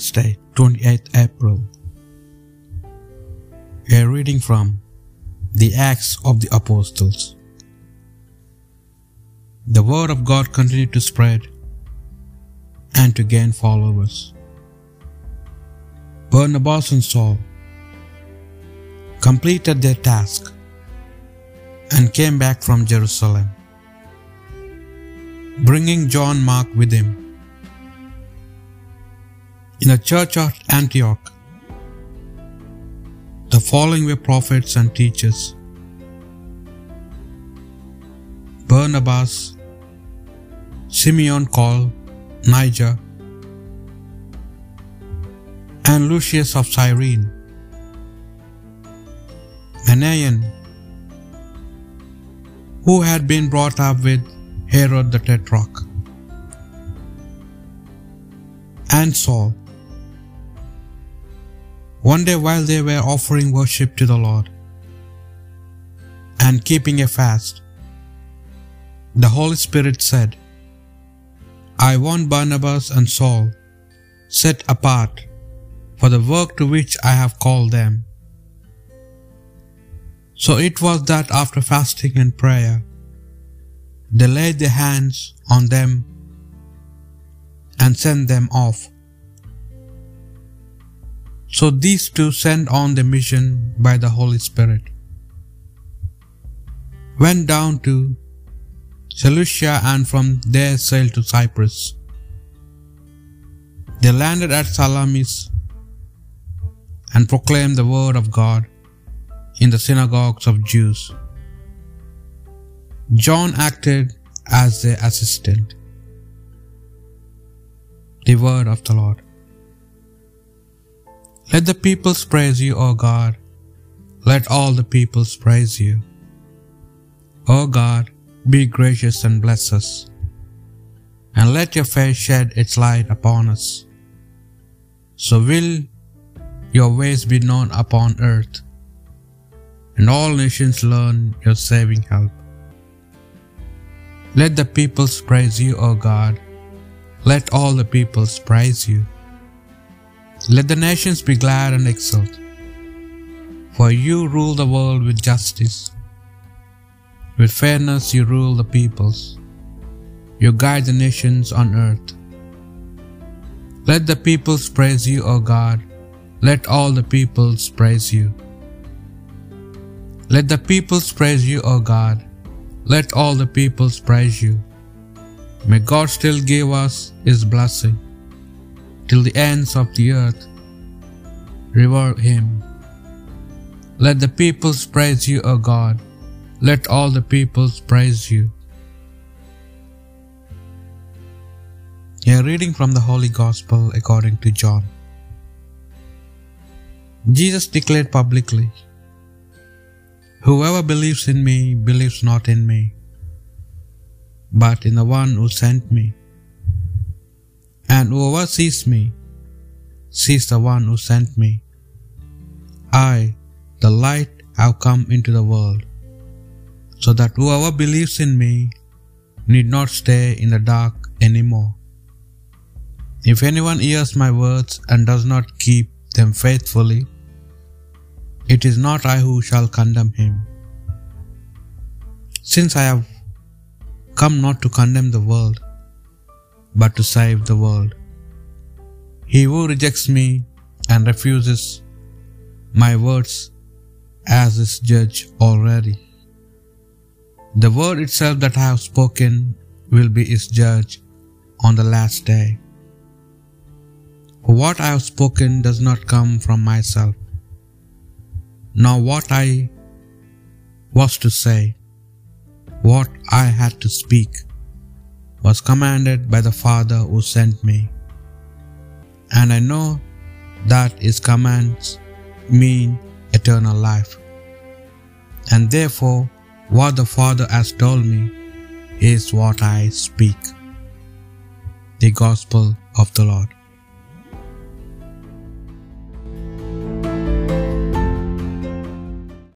Wednesday, 28th April. A reading from the Acts of the Apostles. The Word of God continued to spread and to gain followers. Barnabas and Saul completed their task and came back from Jerusalem, bringing John Mark with him. In the church at Antioch, the following were prophets and teachers Barnabas, Simeon called Niger, and Lucius of Cyrene, Manaen, who had been brought up with Herod the Tetrarch, and Saul. One day, while they were offering worship to the Lord and keeping a fast, the Holy Spirit said, I want Barnabas and Saul set apart for the work to which I have called them. So it was that after fasting and prayer, they laid their hands on them and sent them off. So these two sent on the mission by the Holy Spirit, went down to Seleucia and from there sailed to Cyprus. They landed at Salamis and proclaimed the word of God in the synagogues of Jews. John acted as their assistant. The word of the Lord. Let the peoples praise you, O God. Let all the peoples praise you. O God, be gracious and bless us, and let your face shed its light upon us. So will your ways be known upon earth, and all nations learn your saving help. Let the peoples praise you, O God. Let all the peoples praise you. Let the nations be glad and exult. For you rule the world with justice. With fairness you rule the peoples. You guide the nations on earth. Let the peoples praise you, O God. Let all the peoples praise you. Let the peoples praise you, O God. Let all the peoples praise you. May God still give us His blessing till the ends of the earth. Revere Him. Let the peoples praise you, O God. Let all the peoples praise you. A reading from the Holy Gospel according to John. Jesus declared publicly, Whoever believes in me believes not in me, but in the one who sent me. And whoever sees me sees the one who sent me. I, the light, have come into the world, so that whoever believes in me need not stay in the dark any more. If anyone hears my words and does not keep them faithfully, it is not I who shall condemn him. Since I have come not to condemn the world, but to save the world. He who rejects me and refuses my words as his judge already. The word itself that I have spoken will be his judge on the last day. For what I have spoken does not come from myself, nor what I was to say, what I had to speak was commanded by the Father who sent me. And I know that his commands mean eternal life. And therefore, what the Father has told me is what I speak. The Gospel of the Lord.